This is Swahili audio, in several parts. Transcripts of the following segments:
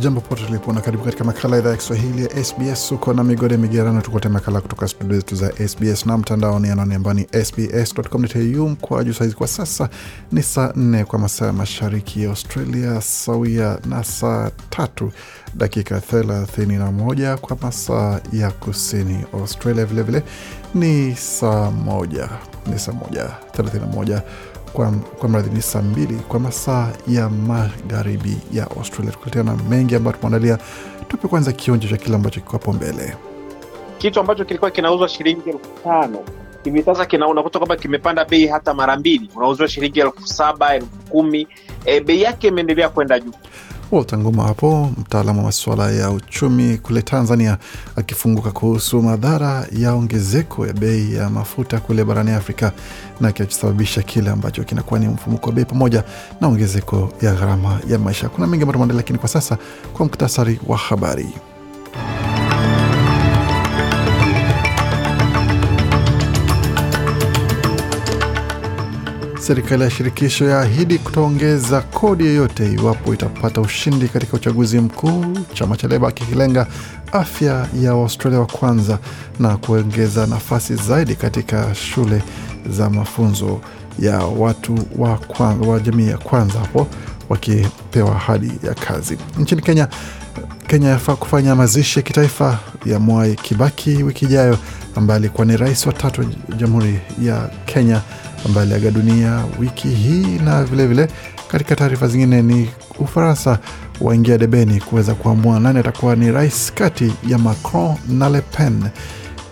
Jambo pote tulipo na karibu katika makala idhaa ya Kiswahili ya SBS. Uko na migode migerano, tukuletea makala kutoka studio zetu za SBS na mtandaoni anwani ambao ni sbs.com.au mkoa juu saizi. Kwa sasa ni saa nne kwa masaa ya mashariki ya Australia, sawia na saa tatu dakika thelathini na moja kwa masaa ya kusini Australia. Vilevile vile, ni saa moja ni saa moja thelathini na moja kwa, mradhi ni saa mbili kwa masaa ya magharibi ya Australia. Tukuletea na mengi ambayo tumeandalia. Tupe kwanza kionjo cha kile ambacho kiko hapo mbele. Kitu ambacho kilikuwa kinauzwa shilingi elfu tano hivi sasa kina unakuta kwamba kimepanda bei hata mara mbili, unauzwa shilingi elfu saba elfu kumi E, bei yake imeendelea kwenda juu. Walter Nguma hapo, mtaalamu wa masuala ya uchumi kule Tanzania, akifunguka kuhusu madhara ya ongezeko ya bei ya mafuta kule barani Afrika na kinachosababisha kile ambacho kinakuwa ni mfumuko wa bei pamoja na ongezeko ya gharama ya maisha. Kuna mengi ambayo tumeandalia, lakini kwa sasa kwa muktasari wa habari. Serikali ya shirikisho yaahidi kutoongeza kodi yoyote iwapo itapata ushindi katika uchaguzi mkuu, chama cha Leba kikilenga afya ya Waustralia wa kwanza na kuongeza nafasi zaidi katika shule za mafunzo ya watu wa, kwanza, wa jamii ya kwanza hapo wakipewa hadi ya kazi. Nchini Kenya, Kenya yafaa kufanya mazishi ya kitaifa ya Mwai Kibaki wiki ijayo, ambaye alikuwa ni rais wa tatu wa jamhuri ya Kenya ambaye aliaga dunia wiki hii. Na vilevile katika taarifa zingine ni Ufaransa waingia debeni kuweza kuamua nani atakuwa ni rais kati ya Macron na Le Pen,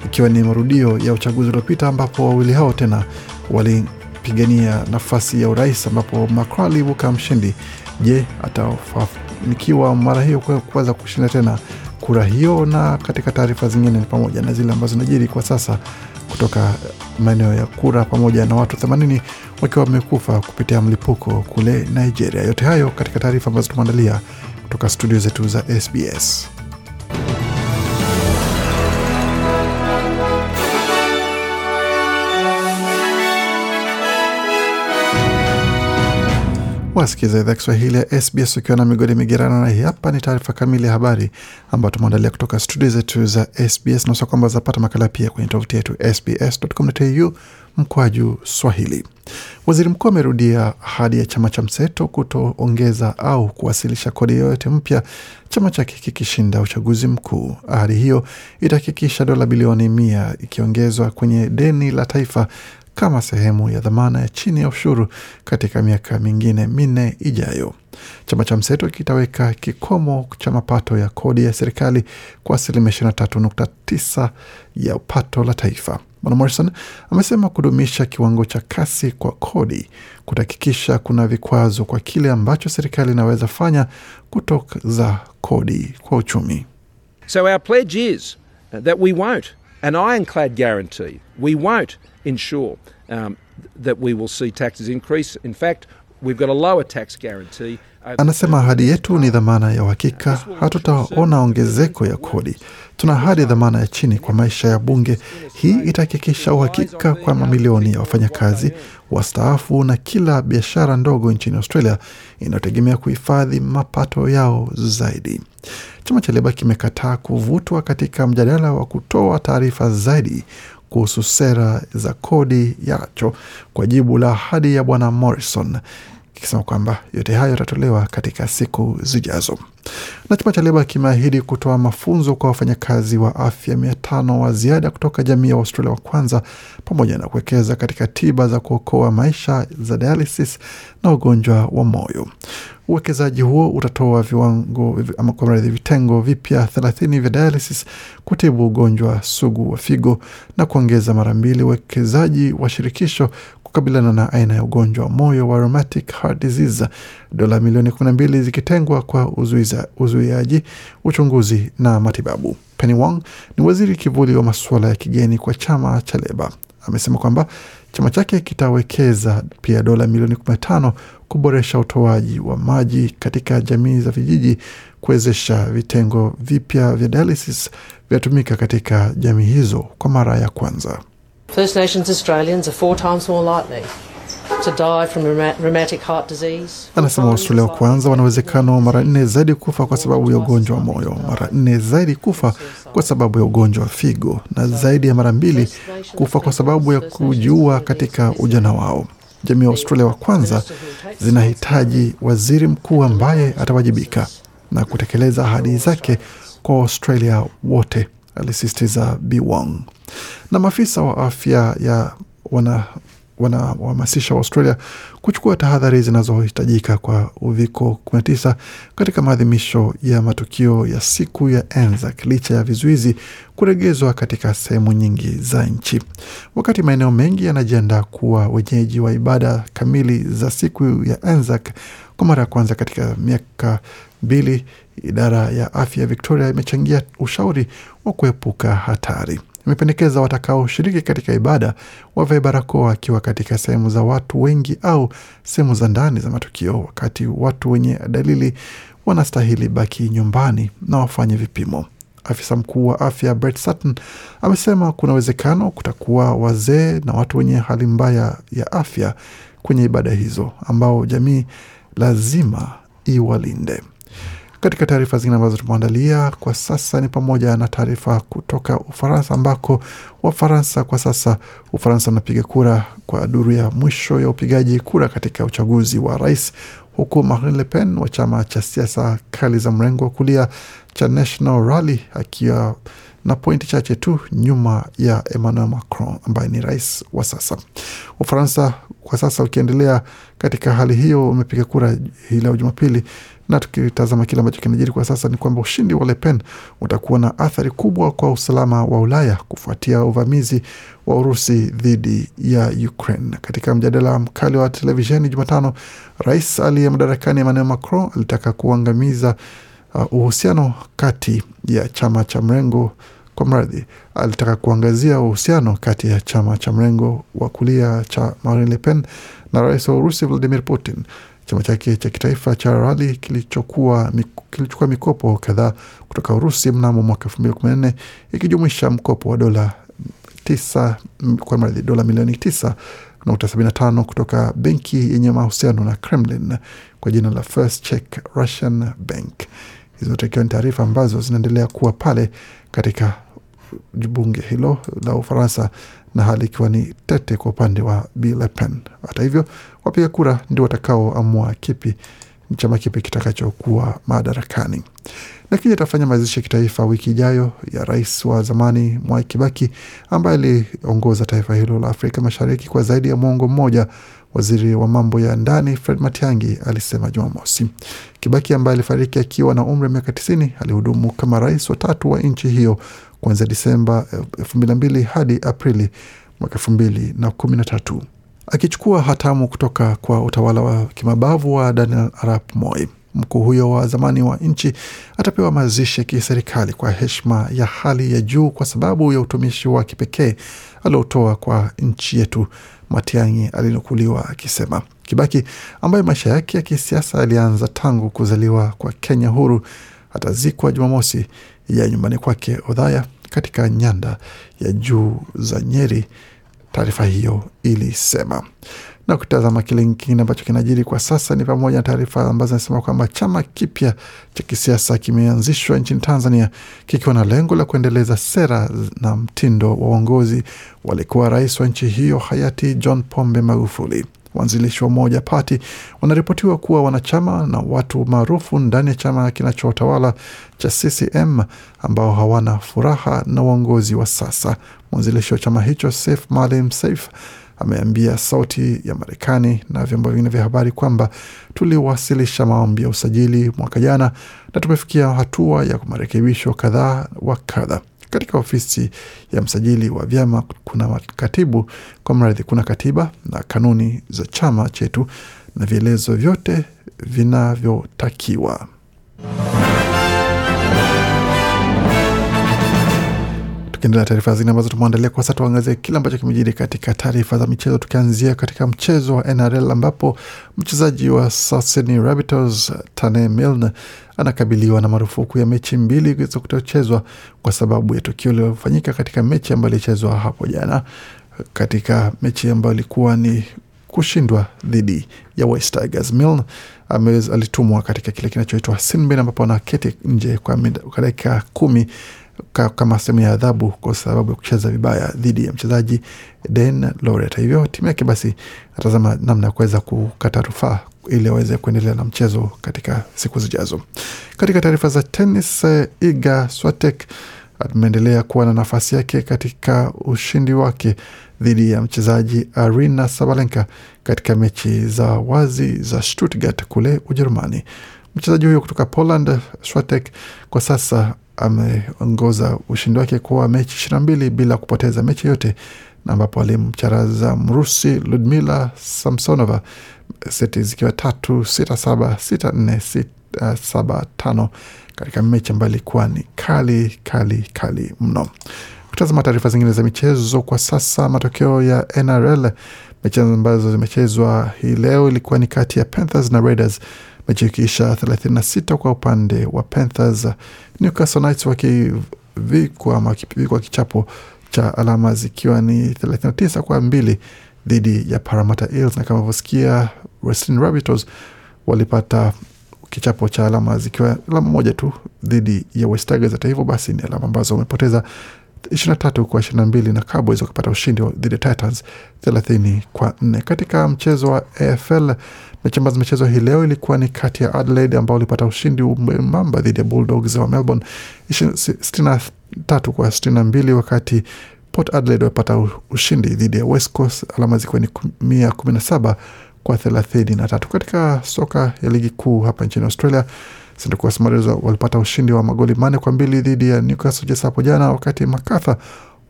ikiwa ni marudio ya uchaguzi uliopita ambapo wawili hao tena walipigania nafasi ya urais ambapo Macron aliibuka mshindi. Je, atafanikiwa mara hiyo kuweza kushinda tena kura hiyo? Na katika taarifa zingine ni pamoja na zile ambazo zinajiri kwa sasa kutoka maeneo ya kura pamoja na watu 80 wakiwa wamekufa kupitia mlipuko kule Nigeria. Yote hayo katika taarifa ambazo tumeandalia kutoka studio zetu za SBS. Wasikiza idhaa Kiswahili ya SBS ukiwa na migodi migerano, na hii hapa ni taarifa kamili ya habari ambayo tumeandalia kutoka studio zetu za SBS na kwamba zapata makala pia kwenye tovuti yetu sbs.com.au mkwaju Swahili. Waziri mkuu amerudia ahadi ya chama cha mseto kutoongeza au kuwasilisha kodi yoyote mpya chama chake kikishinda uchaguzi mkuu. Ahadi hiyo itahakikisha dola bilioni mia ikiongezwa kwenye deni la taifa kama sehemu ya dhamana ya chini ya ushuru katika miaka mingine minne ijayo. Chama cha mseto kitaweka kikomo cha mapato ya kodi ya serikali kwa asilimia 23.9 ya pato la taifa. Bwana Morrison amesema kudumisha kiwango cha kasi kwa kodi kutahakikisha kuna vikwazo kwa kile ambacho serikali inaweza fanya kutoza kodi kwa uchumi. So our pledge is that we won't, an ironclad guarantee, we won't ensure um, that we will see taxes increase. In fact, we've got a lower tax guarantee. Anasema ahadi yetu ni dhamana ya uhakika, hatutaona ongezeko ya kodi. Tuna ahadi dhamana ya chini kwa maisha ya bunge. Hii itahakikisha uhakika kwa mamilioni ya wafanyakazi wastaafu na kila biashara ndogo nchini Australia inayotegemea kuhifadhi mapato yao zaidi. Chama cha Leba kimekataa kuvutwa katika mjadala wa kutoa taarifa zaidi kuhusu sera za kodi yacho. Kwa jibu la ahadi ya bwana Morrison kikisema kwamba yote hayo yatatolewa katika siku zijazo. Na chama cha Leba kimeahidi kutoa mafunzo kwa wafanyakazi wa afya mia tano wa ziada kutoka jamii ya Australia wa kwanza pamoja na kuwekeza katika tiba za kuokoa maisha za dialysis na ugonjwa wa moyo. Uwekezaji huo utatoa viwango ama kwa mradhi vitengo vipya thelathini vya dialysis kutibu ugonjwa sugu wa figo na kuongeza mara mbili uwekezaji wa shirikisho kukabiliana na aina ya ugonjwa wa moyo wa rheumatic heart disease, dola milioni 12 zikitengwa kwa uzuiaji, uchunguzi na matibabu. Penny Wong ni waziri kivuli wa masuala ya kigeni kwa chama cha Leba. Amesema kwamba chama chake kitawekeza pia dola milioni 15 kuboresha utoaji wa maji katika jamii za vijiji, kuwezesha vitengo vipya vya dialysis vyatumika katika jamii hizo kwa mara ya kwanza. First Nations Australians are four times more likely to die from rheumatic heart disease. Anasema Waustralia wa kwanza wana uwezekano mara nne zaidi kufa kwa sababu ya ugonjwa wa moyo, mara nne zaidi kufa kwa sababu ya ugonjwa wa figo, na zaidi ya mara mbili kufa kwa sababu ya kujiua katika ujana wao. Jamii ya Australia wa kwanza zinahitaji waziri mkuu ambaye atawajibika na kutekeleza ahadi zake kwa Australia wote, alisisitiza Bi. Na maafisa wa afya ya wana wanawahamasisha Australia kuchukua tahadhari zinazohitajika kwa uviko 19 katika maadhimisho ya matukio ya siku ya Anzac licha ya vizuizi kuregezwa katika sehemu nyingi za nchi. Wakati maeneo mengi yanajiandaa kuwa wenyeji wa ibada kamili za siku ya Anzac kwa mara ya kwanza katika miaka mbili, idara ya afya ya Victoria imechangia ushauri wa kuepuka hatari imependekeza watakaoshiriki katika ibada wavae barakoa akiwa katika sehemu za watu wengi au sehemu za ndani za matukio, wakati watu wenye dalili wanastahili baki nyumbani na wafanye vipimo. Afisa mkuu wa afya Brett Sutton amesema kuna uwezekano kutakuwa wazee na watu wenye hali mbaya ya afya kwenye ibada hizo ambao jamii lazima iwalinde. Katika taarifa zingine ambazo tumeandalia kwa sasa ni pamoja na taarifa kutoka Ufaransa ambako Wafaransa kwa sasa, Ufaransa wanapiga kura kwa duru ya mwisho ya upigaji kura katika uchaguzi wa rais, huku Marine Le Pen wa chama cha siasa kali za mrengo wa kulia cha National Rally akiwa na pointi chache tu nyuma ya Emmanuel Macron ambaye ni rais wa sasa. Ufaransa kwa sasa ukiendelea katika hali hiyo, umepiga kura hii leo Jumapili, na tukitazama kile ambacho kinajiri kwa sasa ni kwamba ushindi wa Le Pen utakuwa na athari kubwa kwa usalama wa Ulaya kufuatia uvamizi wa Urusi dhidi ya Ukraine. Katika mjadala mkali wa televisheni Jumatano, rais aliye madarakani Emmanuel Macron alitaka kuangamiza uh, uhusiano kati ya chama cha mrengo kwa mradhi, alitaka kuangazia uhusiano kati ya chama cha mrengo wa kulia cha Marine Le Pen na rais wa Urusi Vladimir Putin. Chama chake cha kitaifa cha Rali kilichokuwa kilichukua mikopo kadhaa kutoka Urusi mnamo mwaka elfu mbili kumi na nne ikijumuisha mkopo wa dola tisa kwa mradhi dola milioni tisa nukta sabini na tano kutoka benki yenye mahusiano na Kremlin kwa jina la First Czech Russian Bank. Hizo ikiwa ni taarifa ambazo zinaendelea kuwa pale katika bunge hilo la Ufaransa na hali ikiwa ni tete kwa upande wa Bi Le Pen. Hata hivyo, wapiga kura ndio watakaoamua kipi chama kipi kitakachokuwa madarakani. Na Kenya itafanya mazishi ya kitaifa wiki ijayo ya rais wa zamani Mwai Kibaki ambaye aliongoza taifa hilo la Afrika Mashariki kwa zaidi ya mwongo mmoja. Waziri wa mambo ya ndani Fred Matiang'i alisema Jumamosi. Kibaki ambaye alifariki akiwa na umri wa miaka 90 alihudumu kama rais wa tatu wa nchi hiyo kuanzia Disemba eh, 2002 hadi Aprili mwaka 2013 akichukua hatamu kutoka kwa utawala wa kimabavu wa Daniel Arap Moi. Mkuu huyo wa zamani wa nchi atapewa mazishi ya kiserikali kwa heshima ya hali ya juu kwa sababu ya utumishi wa kipekee aliotoa kwa nchi yetu, Matiang'i alinukuliwa akisema. Kibaki ambaye maisha yake ya kisiasa alianza tangu kuzaliwa kwa Kenya huru atazikwa Jumamosi ya nyumbani kwake Odhaya katika nyanda ya juu za Nyeri, taarifa hiyo ilisema. Na kutazama kile kingine ambacho kinajiri kwa sasa ni pamoja na taarifa ambazo zinasema kwamba chama kipya cha kisiasa kimeanzishwa nchini Tanzania kikiwa na lengo la kuendeleza sera na mtindo wa uongozi walikuwa rais wa nchi hiyo hayati John Pombe Magufuli. Waanzilishi wa Umoja Party wanaripotiwa kuwa wanachama na watu maarufu ndani ya chama kinachotawala cha CCM ambao hawana furaha na uongozi wa sasa. Mwanzilishi wa chama hicho Saif Maalim Seif ameambia Sauti ya Marekani na vyombo vingine vya habari kwamba tuliwasilisha maombi ya usajili mwaka jana na tumefikia hatua ya marekebisho kadhaa wa kadha. Katika ofisi ya msajili wa vyama kuna katibu, kwa mradhi, kuna katiba na kanuni za chama chetu na vielezo vyote vinavyotakiwa. Tukiendelea taarifa zingine ambazo tumeandalia kwa sasa, tuangazie kile ambacho kimejiri katika taarifa za michezo, tukianzia katika mchezo wa NRL ambapo mchezaji wa Sydney Rabbitohs Tane Milne anakabiliwa na marufuku ya mechi mbili za kutochezwa kwa sababu ya tukio lililofanyika katika mechi ambayo ilichezwa hapo jana, katika mechi ambayo ilikuwa ni kushindwa dhidi ya West Tigers. Milne alitumwa katika kile kinachoitwa sinbin ambapo anaketi nje kwa dakika kumi kama sehemu ya adhabu kwa sababu ya kucheza vibaya dhidi ya mchezaji Dan Lauret. Hivyo timu yake basi atazama namna ya kuweza kukata rufaa ili aweze kuendelea na mchezo katika siku zijazo. Katika taarifa za tenis, Iga Swiatek ameendelea kuwa na nafasi yake katika ushindi wake dhidi ya mchezaji Arina Sabalenka katika mechi za wazi za Stuttgart kule Ujerumani. Mchezaji huyo kutoka Poland, Swiatek, kwa sasa ameongoza ushindi wake kwa mechi ishirini na mbili bila kupoteza mechi yote, na ambapo alimcharaza Mrusi Ludmila Samsonova seti zikiwa tatu sita saba sita nne sita saba tano katika mechi ambayo ilikuwa ni kali kali kali mno. Kutazama taarifa zingine za michezo kwa sasa, matokeo ya NRL mechi ambazo zimechezwa hii leo ilikuwa ni kati ya Panthers na Raiders, mechi ikiisha 36 kwa upande wa Panthers, Newcastle Knights wakivikwa kichapo cha alama zikiwa ni 39 kwa mbili dhidi ya Parramatta Eels, na kama vyosikia Western Rabbitohs walipata kichapo cha alama zikiwa alama moja tu dhidi ya West Tigers. Hata hivyo basi ni alama ambazo wamepoteza 23 kwa 22 na Cowboys wakapata ushindi dhidi ya Titans 30 kwa 4. Katika mchezo wa AFL mechi ambazo zimechezwa hii leo ilikuwa ni kati ya Adelaide ambao walipata ushindi mwembamba dhidi ya Bulldogs wa Melbourne 63 kwa 62, wakati Port Adelaide walipata ushindi dhidi ya West Coast alama zikiwa ni mia kumi na saba kwa thelathini na tatu. Katika soka ya ligi kuu hapa nchini Australia, Coast Mariners walipata ushindi wa magoli manne kwa mbili dhidi ya Newcastle Jets hapo jana, wakati Makatha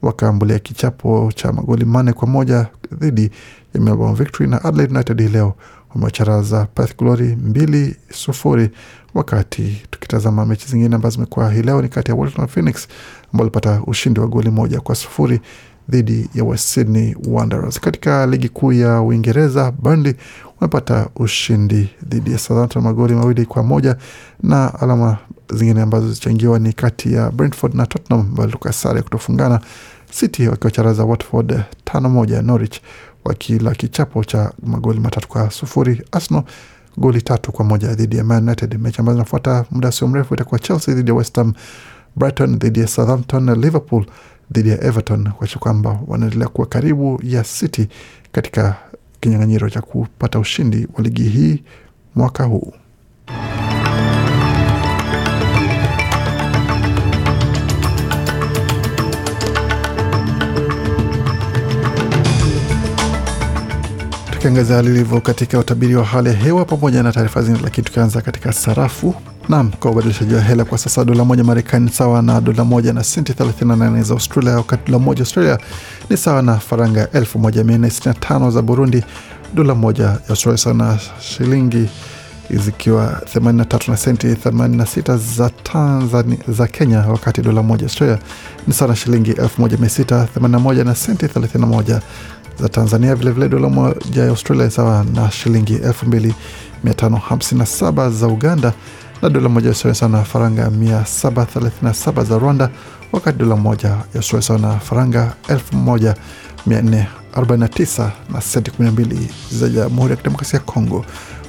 wakaambulia kichapo cha magoli manne kwa moja dhidi ya Melbourne Victory, na Adelaide United hii leo wamewacharaza Perth Glory mbili sufuri. Wakati tukitazama mechi zingine ambazo zimekuwa hii leo ni kati ya Wellington Phoenix ambao walipata ushindi wa goli moja kwa sufuri dhidi ya West Sydney Wanderers. Katika ligi kuu ya Uingereza, Burnley wamepata ushindi dhidi ya Southampton magoli mawili kwa moja na alama zingine ambazo zichangiwa ni kati ya Brentford na Tottenham walitoka sare kutofungana, City wakiwacharaza Watford tano moja, Norwich wakila kichapo cha magoli matatu kwa sufuri, Arsenal goli tatu kwa moja dhidi ya Man United. Mechi ambazo zinafuata muda sio mrefu itakuwa Chelsea dhidi ya West Ham, Brighton dhidi ya Southampton Liverpool dhidi ya Everton, kuacha kwamba wanaendelea kuwa karibu ya City katika kinyang'anyiro cha kupata ushindi wa ligi hii mwaka huu. Tukiangazia hali ilivyo katika utabiri wa hali ya hewa pamoja na taarifa zingine, lakini tukianza katika sarafu Nam, kwa ubadilishaji wa hela kwa sasa, dola moja Marekani sawa na dola moja na senti 38 za Australia, wakati dola moja Australia ni sawa na faranga 1465 za Burundi. Dola moja ya Australia sawa na shilingi zikiwa 83 na senti 86 za Tanzania, za Kenya, wakati dola moja Australia ni sawa na shilingi 1681 na senti 31 za Tanzania. Vilevile dola moja ya Australia sawa na shilingi 2557 za Uganda na dola moja sawa sawa na faranga 737 za Rwanda, wakati dola moja ya Australia sawa na faranga 1449 na senti 12 za Jamhuri ya Kidemokrasia ya Kongo.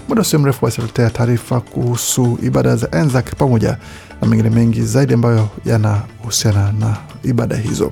Muda usio mrefu basi tuletea taarifa kuhusu ibada za Anzac pamoja na mengine mengi zaidi ambayo yanahusiana na ibada hizo.